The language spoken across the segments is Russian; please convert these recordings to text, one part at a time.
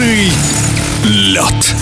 Быстрый лед.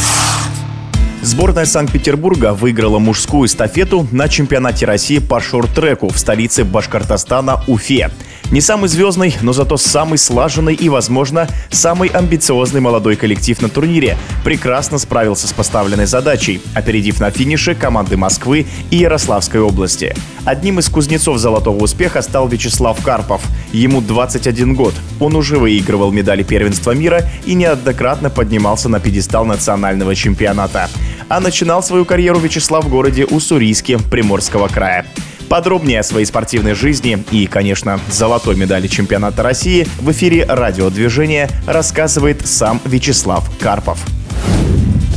Сборная Санкт-Петербурга выиграла мужскую эстафету на чемпионате России по шорт-треку в столице Башкортостана Уфе. Не самый звездный, но зато самый слаженный и, возможно, самый амбициозный молодой коллектив на турнире прекрасно справился с поставленной задачей, опередив на финише команды Москвы и Ярославской области. Одним из кузнецов золотого успеха стал Вячеслав Карпов. Ему 21 год. Он уже выигрывал медали первенства мира и неоднократно поднимался на пьедестал национального чемпионата. А начинал свою карьеру Вячеслав в городе Уссурийске Приморского края. Подробнее о своей спортивной жизни и, конечно, золотой медали чемпионата России в эфире радиодвижения рассказывает сам Вячеслав Карпов.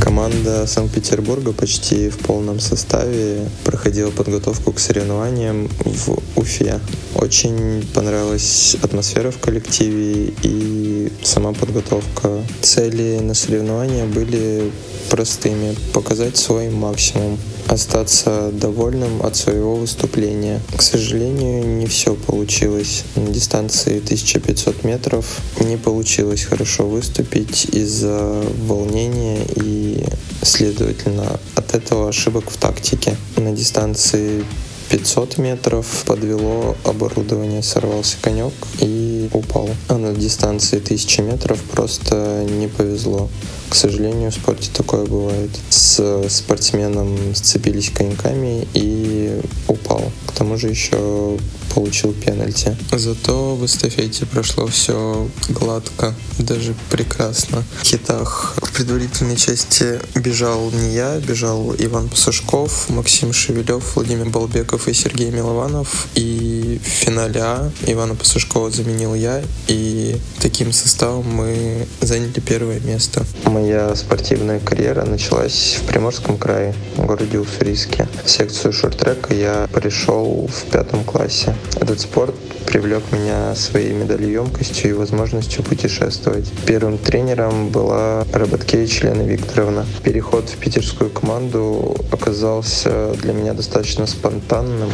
Команда Санкт-Петербурга почти в полном составе проходила подготовку к соревнованиям в Уфе. Очень понравилась атмосфера в коллективе и сама подготовка. Цели на соревнования были простыми — показать свой максимум остаться довольным от своего выступления. К сожалению, не все получилось. На дистанции 1500 метров не получилось хорошо выступить из-за волнения и, следовательно, от этого ошибок в тактике. На дистанции 500 метров подвело оборудование, сорвался конек и упал. А на дистанции 1000 метров просто не повезло. К сожалению, в спорте такое бывает. С спортсменом сцепились коньками и упал. Тому же еще получил пенальти. Зато в эстафете прошло все гладко, даже прекрасно. В хитах в предварительной части бежал не я, бежал Иван Пасашков, Максим Шевелев, Владимир Балбеков и Сергей Милованов. И в финале А Ивана Пасашкова заменил я, и таким составом мы заняли первое место. Моя спортивная карьера началась в Приморском крае, в городе Уссурийске. В секцию шорт-трека я пришел в пятом классе. Этот спорт привлек меня своей медалеемкостью и возможностью путешествовать. Первым тренером была Работкевич Лена Викторовна. Переход в питерскую команду оказался для меня достаточно спонтанным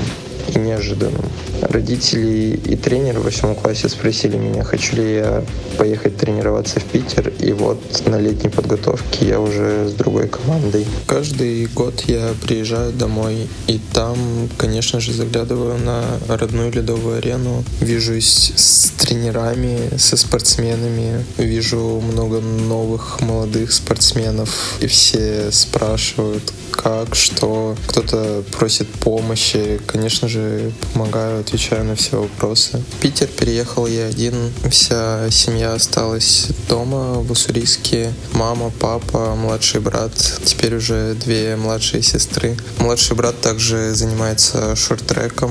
и неожиданным. Родители и тренер в восьмом классе спросили меня, хочу ли я поехать тренироваться в Питер, и вот на летней подготовке я уже с другой командой. Каждый год я приезжаю домой, и там, конечно же, заглядываю на родную ледовую арену, вижусь с тренерами, со спортсменами, вижу много новых молодых спортсменов, и все спрашивают, как, что, кто-то просит помощи, конечно же, помогаю, отвечаю на все вопросы. В Питер переехал я один, вся семья осталась дома в Уссурийске. Мама, папа, младший брат, теперь уже две младшие сестры. Младший брат также занимается шорт-треком,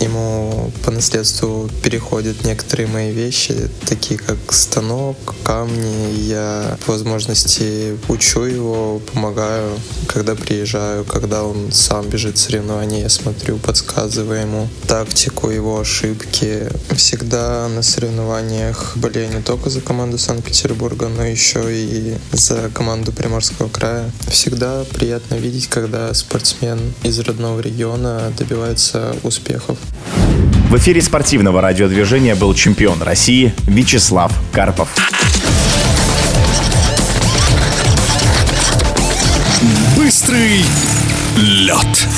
ему по наследству переходят некоторые мои вещи, такие как станок, камни. Я по возможности учу его, помогаю, когда приезжаю когда он сам бежит в соревнования, я смотрю, подсказываю ему тактику, его ошибки. Всегда на соревнованиях болею не только за команду Санкт-Петербурга, но еще и за команду Приморского края. Всегда приятно видеть, когда спортсмен из родного региона добивается успехов. В эфире спортивного радиодвижения был чемпион России Вячеслав Карпов. Быстрый лед.